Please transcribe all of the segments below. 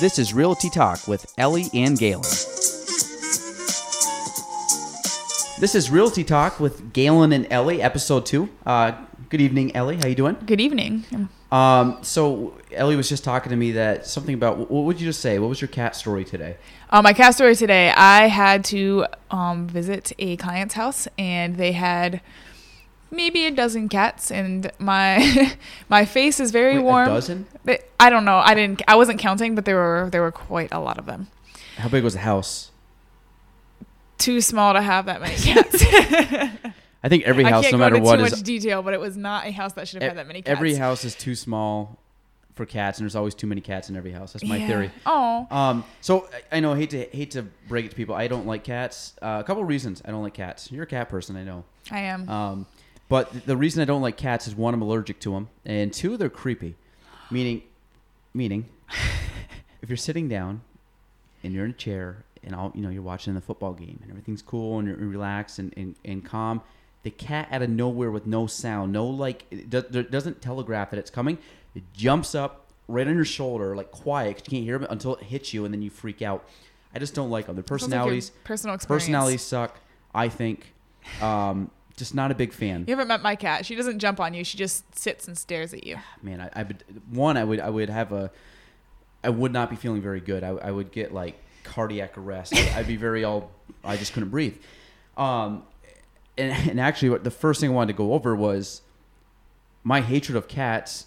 This is Realty Talk with Ellie and Gaelan. This is Realty Talk with Gaelan and Ellie, episode two. Uh, good evening, Ellie. How you doing? Good evening. Um, so Ellie was just talking to me that something about what would you just say? What was your cat story today? Uh, my cat story today. I had to um, visit a client's house, and they had maybe a dozen cats, and my my face is very Wait, warm. A dozen? I don't know. I didn't. I wasn't counting, but there were there were quite a lot of them. How big was the house? Too small to have that many cats. I think every house, no matter into what, too is much detail, but it was not a house that should have had that many cats. every house is too small for cats, and there's always too many cats in every house. That's my theory. Oh, Um, so I I know, I hate to hate to break it to people. I don't like cats. Uh, a couple of reasons I don't like cats. You're a cat person, I know. I am. Um, but the reason I don't like cats is one, I'm allergic to them, and two, they're creepy. Meaning, meaning, if you're sitting down and you're in a chair and all you know you're watching the football game and everything's cool and you're relaxed and, and, and calm, the cat out of nowhere with no sound, no like, it doesn't telegraph that it's coming. It jumps up right on your shoulder, like quiet, 'cause you can't hear it until it hits you, and then you freak out. I just don't like them. Their Sounds like personalities, personal experience. personalities suck. I think. Um, just not a big fan. You haven't met my cat. She doesn't jump on you. She just sits and stares at you. man, I, I would one, I would, I would have a, I would not be feeling very good. I, I would get like cardiac arrest. I, I'd be very all, I just couldn't breathe. Um, and, and actually, what the first thing I wanted to go over was my hatred of cats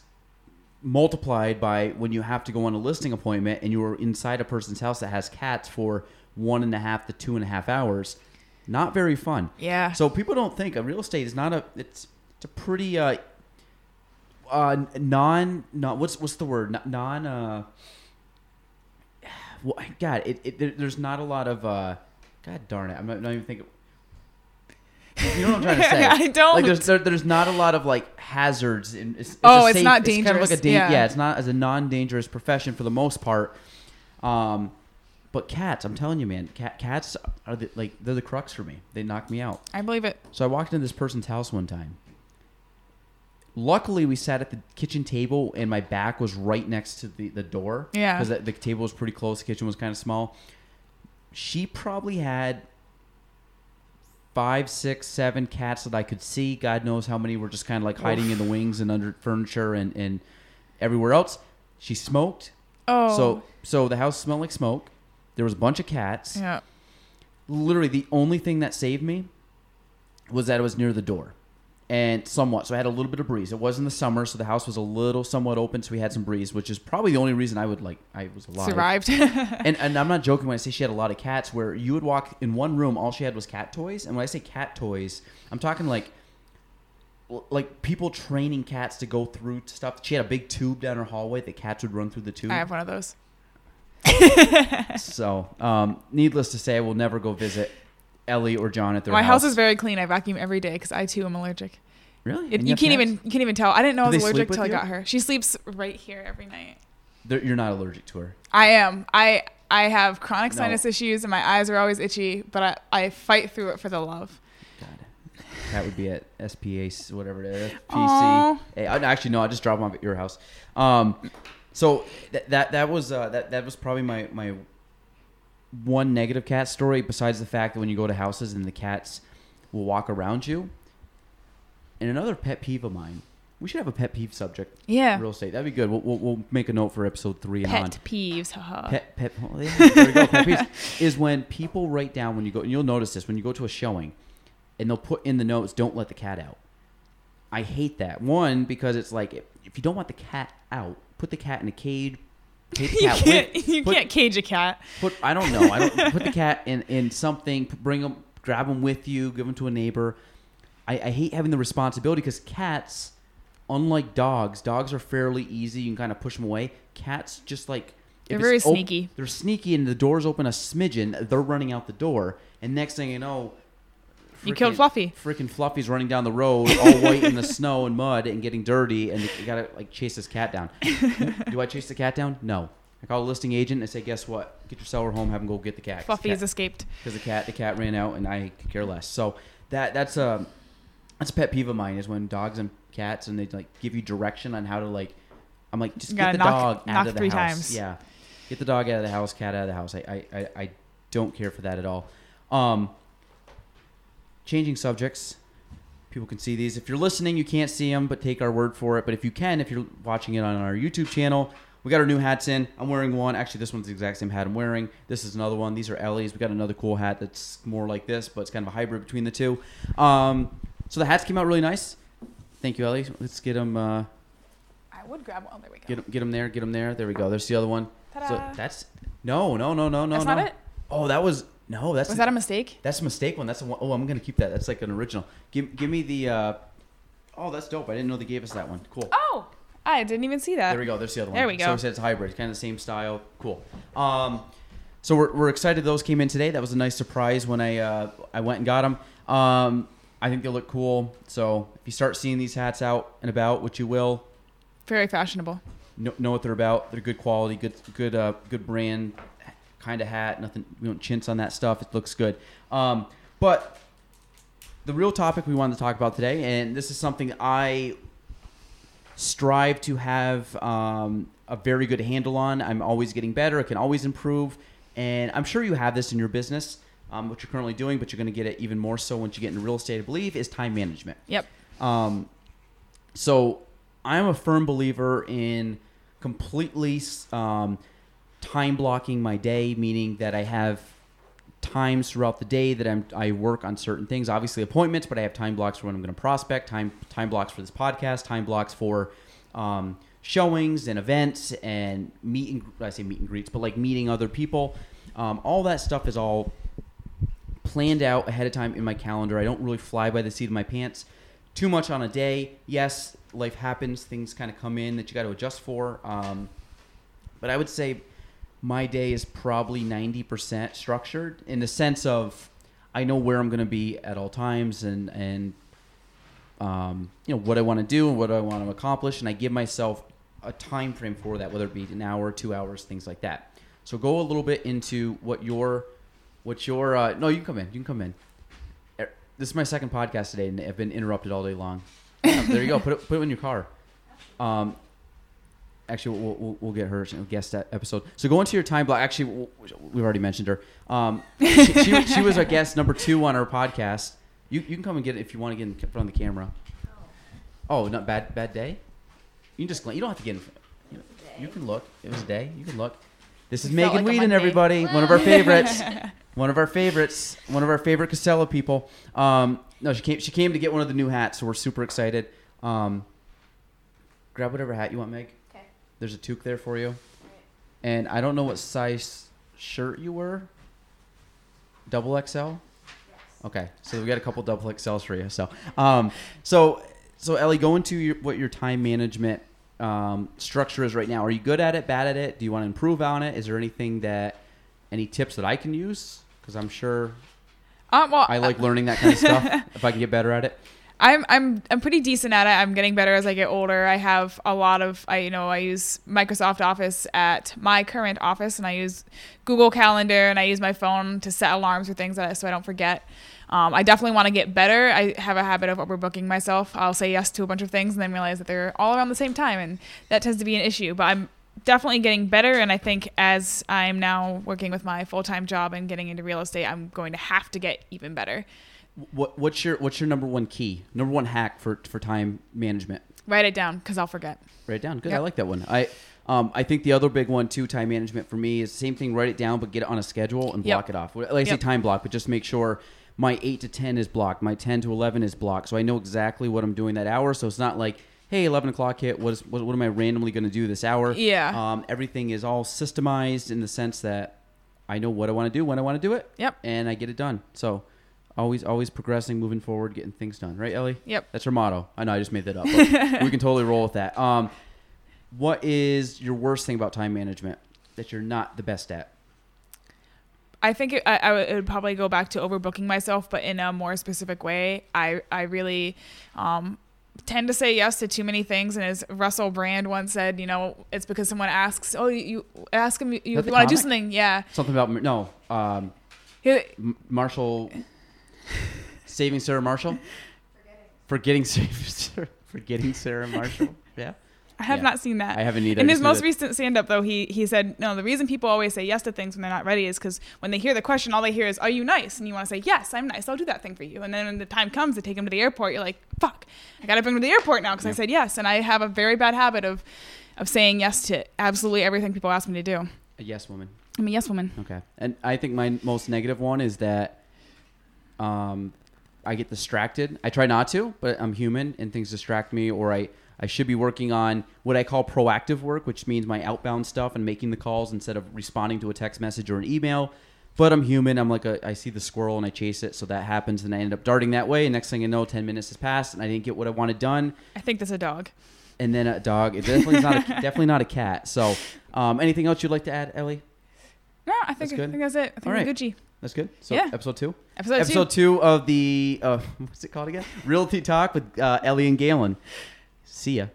multiplied by when you have to go on a listing appointment and you're inside a person's house that has cats for one and a half to two and a half hours. Not very fun. Yeah. So people don't think a real estate is not a it's it's a pretty uh uh non non what's what's the word non uh well, God it, it there, there's not a lot of uh God darn it I'm not, not even thinking you know what I'm trying to say I don't. like there's there, there's not a lot of like hazards and it's, it's Oh, a it's safe- not it's kind of like a dangerous, yeah. yeah it's not as a non-dangerous profession for the most part um but cats I'm telling you man cat cats are the, like they're the crux for me they knock me out I believe it. so I walked into this person's house one time. Luckily, we sat at the kitchen table, and my back was right next to the, the door. Yeah. Because the, the table was pretty close. The kitchen was kind of small. She probably had five, six, seven cats that I could see. God knows how many were just kind of like hiding in the wings and under furniture and, and everywhere else. She smoked. Oh. So so the house smelled like smoke. There was a bunch of cats. Yeah. literally the only thing that saved me was that it was near the door and somewhat. So i had a little bit of breeze. It was in the summer so the house was a little somewhat open so we had some breeze which is probably the only reason i would like i was alive. Survived. and, and i'm not joking when i say she had a lot of cats where you would walk in one room all she had was cat toys. And when i say cat toys i'm talking like like people training cats to go through stuff. She had a big tube down her hallway that cats would run through the tube. I have one of those. so um, needless to say i will never go visit ellie or john at their My house house is very clean. I vacuum every day because I too am allergic. Really? It, And you can't even you can't even tell. I didn't know Do I was allergic until I got her. She sleeps right here every night. They're- You're not allergic to her. I am. I I have chronic No. sinus issues and my eyes are always itchy, but I, I fight through it for the love. God. That would be at SPA, whatever it is. PC. Hey, actually, no, I just dropped them off at your house. Um, so that that that was uh, that that was probably my my one negative cat story. Besides the fact that when you go to houses and the cats will walk around you. And another pet peeve of mine. We should have a pet peeve subject. Yeah. Real estate. That'd be good. We'll, we'll, we'll make a note for episode three and on. Pet peeves. Haha. Pet, pet, oh, yeah, there we go. Pet peeves is when people write down when you go, and you'll notice this when you go to a showing, and they'll put in the notes, "Don't let the cat out." I hate that. One because it's like if you don't want the cat out, put the cat in a cage. You cat can't with- you put- can't cage a cat. Put I don't know. I don't put the cat in in something. Bring them, grab them with you, give them to a neighbor. I, I hate having the responsibility because cats, unlike dogs, dogs are fairly easy. You can kind of push them away. Cats just like They're very op- sneaky. they're sneaky, and the door's open a smidgen. They're running out the door, and next thing you know. You killed Fluffy. Freaking Fluffy's running down the road, all white in the snow and mud, and getting dirty, and you gotta like chase this cat down. Do I chase the cat down? No. I call a listing agent and say, "Guess what? Get your seller home. Have him go get the cat." Fluffy has escaped. because the cat the cat ran out, and I could care less. So that that's a that's a pet peeve of mine is when dogs and cats and they like give you direction on how to like I'm like, just get the knock- dog out of the three house. times. Yeah, get the dog out of the house, cat out of the house. I I, I, I don't care for that at all. Um, changing subjects. People can see these. If you're listening, you can't see them, but take our word for it. But if you can, if you're watching it on our YouTube channel, we got our new hats in. I'm wearing one. Actually, this one's the exact same hat I'm wearing. This is another one. These are Ellie's. We got another cool hat that's more like this, but it's kind of a hybrid between the two. Um, so the hats came out really nice. Thank you, Ellie. Let's get them. Uh, I would grab one. There we go. get 'em- get them there. Get them there. There we go. There's the other one. Ta-da. that's no, no, no, no, no, That's no. not it? Oh, that was no. That's Was that a mistake? that's a mistake one. That's a one oh I'm gonna keep that. That's like an original. Give give me the. Uh, oh, that's dope. I didn't know they gave us that one. Cool. Oh, I didn't even see that. There we go. There's the other one. There we go. So it says it's hybrid, kind of the same style. Cool. Um, so we're, we're excited those came in today. That was a nice surprise when I uh, I went and got them. Um, I think they look cool. So if you start seeing these hats out and about, which you will, Very fashionable. know, know what they're about. They're good quality, good good uh, good brand kind of hat. Nothing we don't chintz on that stuff. It looks good. Um, but the real topic we wanted to talk about today, and this is something I strive to have um, a very good handle on. I'm always getting better. I can always improve, and I'm sure you have this in your business, um, what you're currently doing, but you're going to get it even more so once you get into real estate. I believe is time management. Yep. Um, so I'm a firm believer in completely um, time blocking my day, meaning that I have times throughout the day that I'm I work on certain things. Obviously appointments, but I have time blocks for when I'm going to prospect, time time blocks for this podcast, time blocks for um, showings and events and meet and I say meet and greets, but like meeting other people. Um, all that stuff is all planned out ahead of time in my calendar. I don't really fly by the seat of my pants too much on a day. Yes, life happens, things kind of come in that you got to adjust for. Um, but I would say my day is probably 90% structured in the sense of I know where I'm going to be at all times and and um, you know what I want to do and what I want to accomplish, and I give myself a time frame for that, whether it be an hour, two hours, things like that. So go a little bit into what your what your uh, no, you can come in, you can come in. Er, This is my second podcast today, and I've been interrupted all day long. There you go. Put it, put it in your car. Um, actually, we'll, we'll, we'll get her guest that episode. So go into your time block. Actually, w- we've already mentioned her. Um, she, she, she was our guest number two on our podcast. You, you can come and get it if you want to get in front of the camera. Oh, not bad bad day. You can just gla- you don't have to get in. front- You, know, you can look. It was a day. You can look. This is It Megan like Whedon, everybody. One of our favorites. one of our favorites. One of our favorite Casella people. Um, no, she came. She came to get one of the new hats, so we're super excited. Um, grab whatever hat you want, Meg. There's a toque there for you. And I don't know what size shirt you were. Double XL. Okay, so we got a couple double XLs for you. So, um, so, so Ellie, go into your, what your time management um, structure is right now. Are you good at it? Bad at it? Do you want to improve on it? Is there anything that, any tips that I can use? Because I'm sure Um, well, I like learning that kind of stuff. if I can get better at it. I'm I'm I'm pretty decent at it. I'm getting better as I get older. I have a lot of I you know I use Microsoft Office at my current office, and I use Google Calendar, and I use my phone to set alarms for things that I, so I don't forget. Um, I definitely want to get better. I have a habit of overbooking myself. I'll say yes to a bunch of things and then realize that they're all around the same time, and that tends to be an issue. But I'm definitely getting better, and I think as I'm now working with my full time job and getting into real estate, I'm going to have to get even better. What, what's your what's your number one key? Number one hack for for time management? Write it down because I'll forget. Write it down. Good. I like that one. I um I think the other big one too, time management for me is the same thing. Write it down, but get it on a schedule and Yep. block it off. Like I say, Yep. time block, but just make sure my eight to ten is blocked, my ten to eleven is blocked, so I know exactly what I'm doing that hour. So it's not like, hey, eleven o'clock hit. What is what, what am I randomly going to do this hour? Yeah. Um, everything is all systemized in the sense that I know what I want to do when I want to do it. Yep. And I get it done. So. Always, always progressing, moving forward, getting things done. Right, Ellie? Yep. That's her motto. I know I just made that up. We can totally roll with that. Um, what is your worst thing about time management that you're not the best at? I think it, I, I would, it would probably go back to overbooking myself, but in a more specific way. I I really um, tend to say yes to too many things, and as Russell Brand once said, you know, it's because someone asks, oh, you, you ask him you, that if the you want to do something, yeah. Something about no um, He- Marshall saving Sarah Marshall, forgetting Sarah, forgetting Sarah Marshall. Yeah, I have Yeah. not seen that. I haven't either. In his most recent stand up, though, he, he said, No, the reason people always say yes to things when they're not ready is because when they hear the question, all they hear is, Are you nice? And you want to say, Yes, I'm nice. I'll do that thing for you. And then when the time comes to take him to the airport, you're like, Fuck, I got to bring him to the airport now because I said yes. And I have a very bad habit of, of saying yes to absolutely everything people ask me to do. A yes woman. I'm a yes woman. Okay. And I think my most negative one is that um, I get distracted. I try not to, but I'm human and things distract me, or I, I should be working on what I call proactive work, which means my outbound stuff and making the calls instead of responding to a text message or an email. But I'm human. I'm like a, I see the squirrel and I chase it, so that happens, and I end up darting that way. And next thing you know, ten minutes has passed, and I didn't get what I wanted done. I think that's a dog. And then a dog. It definitely is not a, definitely not a cat. So, um, anything else you'd like to add, Ellie? No, I think, That's I think that's it. I think All. Gucci. That's good. So Yeah. episode two. Episode, episode two. two of the uh, what's it called again? Realty Talk with uh, Ellie and Gaelan. See ya.